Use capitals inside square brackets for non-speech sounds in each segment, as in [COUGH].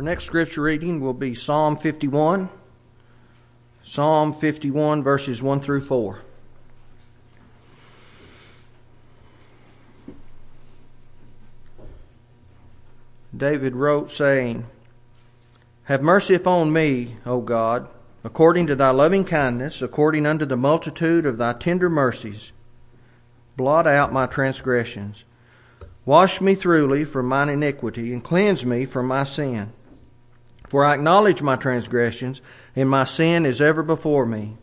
Our next scripture reading will be Psalm 51. Psalm 51, verses 1 through 4. David wrote, saying, Have mercy upon me, O God, according to thy loving kindness, according unto the multitude of thy tender mercies. Blot out my transgressions. Wash me thoroughly from mine iniquity, and cleanse me from my sin. For I acknowledge my transgressions, and my sin is ever before me.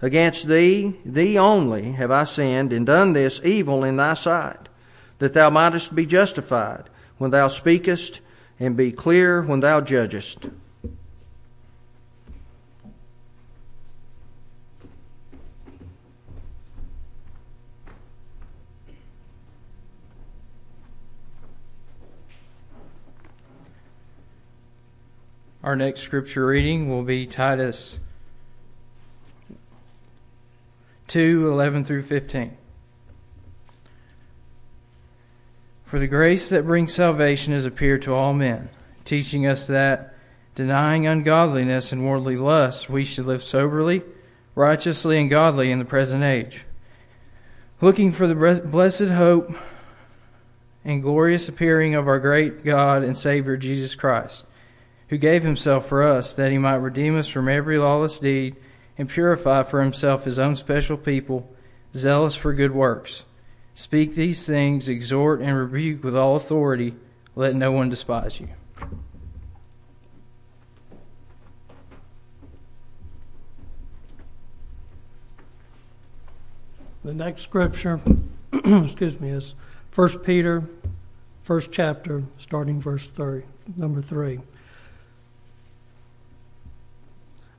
Against thee, thee only, have I sinned, and done this evil in thy sight, that thou mightest be justified when thou speakest, and be clear when thou judgest. Our next scripture reading will be Titus 2 11 through 15. For the grace that brings salvation has appeared to all men, teaching us that, denying ungodliness and worldly lusts, we should live soberly, righteously, and godly in the present age, looking for the blessed hope and glorious appearing of our great God and Savior Jesus Christ who gave himself for us, that he might redeem us from every lawless deed and purify for himself his own special people, zealous for good works. Speak these things, exhort and rebuke with all authority. Let no one despise you. The next scripture, [CLEARS THROAT] excuse me, is 1 Peter, first chapter, starting verse 3, number 3.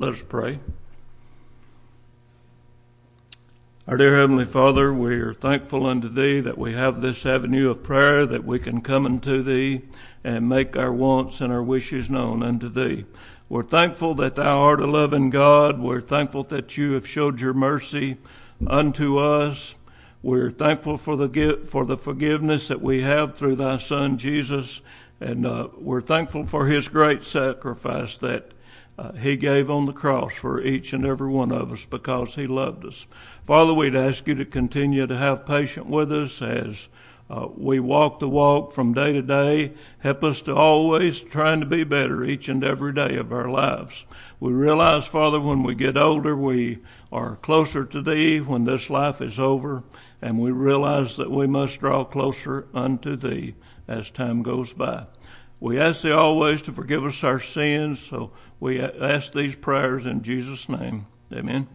Let us pray. Our dear Heavenly Father, we are thankful unto Thee that we have this avenue of prayer, that we can come unto Thee and make our wants and our wishes known unto Thee. We're thankful that Thou art a loving God. We're thankful that You have showed Your mercy unto us. We're thankful for the for the forgiveness that we have through Thy Son Jesus, and uh, we're thankful for His great sacrifice that he gave on the cross for each and every one of us because he loved us. Father, we'd ask you to continue to have patience with us as uh, we walk the walk from day to day. Help us to always trying to be better each and every day of our lives. We realize, Father, when we get older, we are closer to Thee when this life is over, and we realize that we must draw closer unto Thee as time goes by. We ask Thee always to forgive us our sins, so we ask these prayers in Jesus' name. Amen.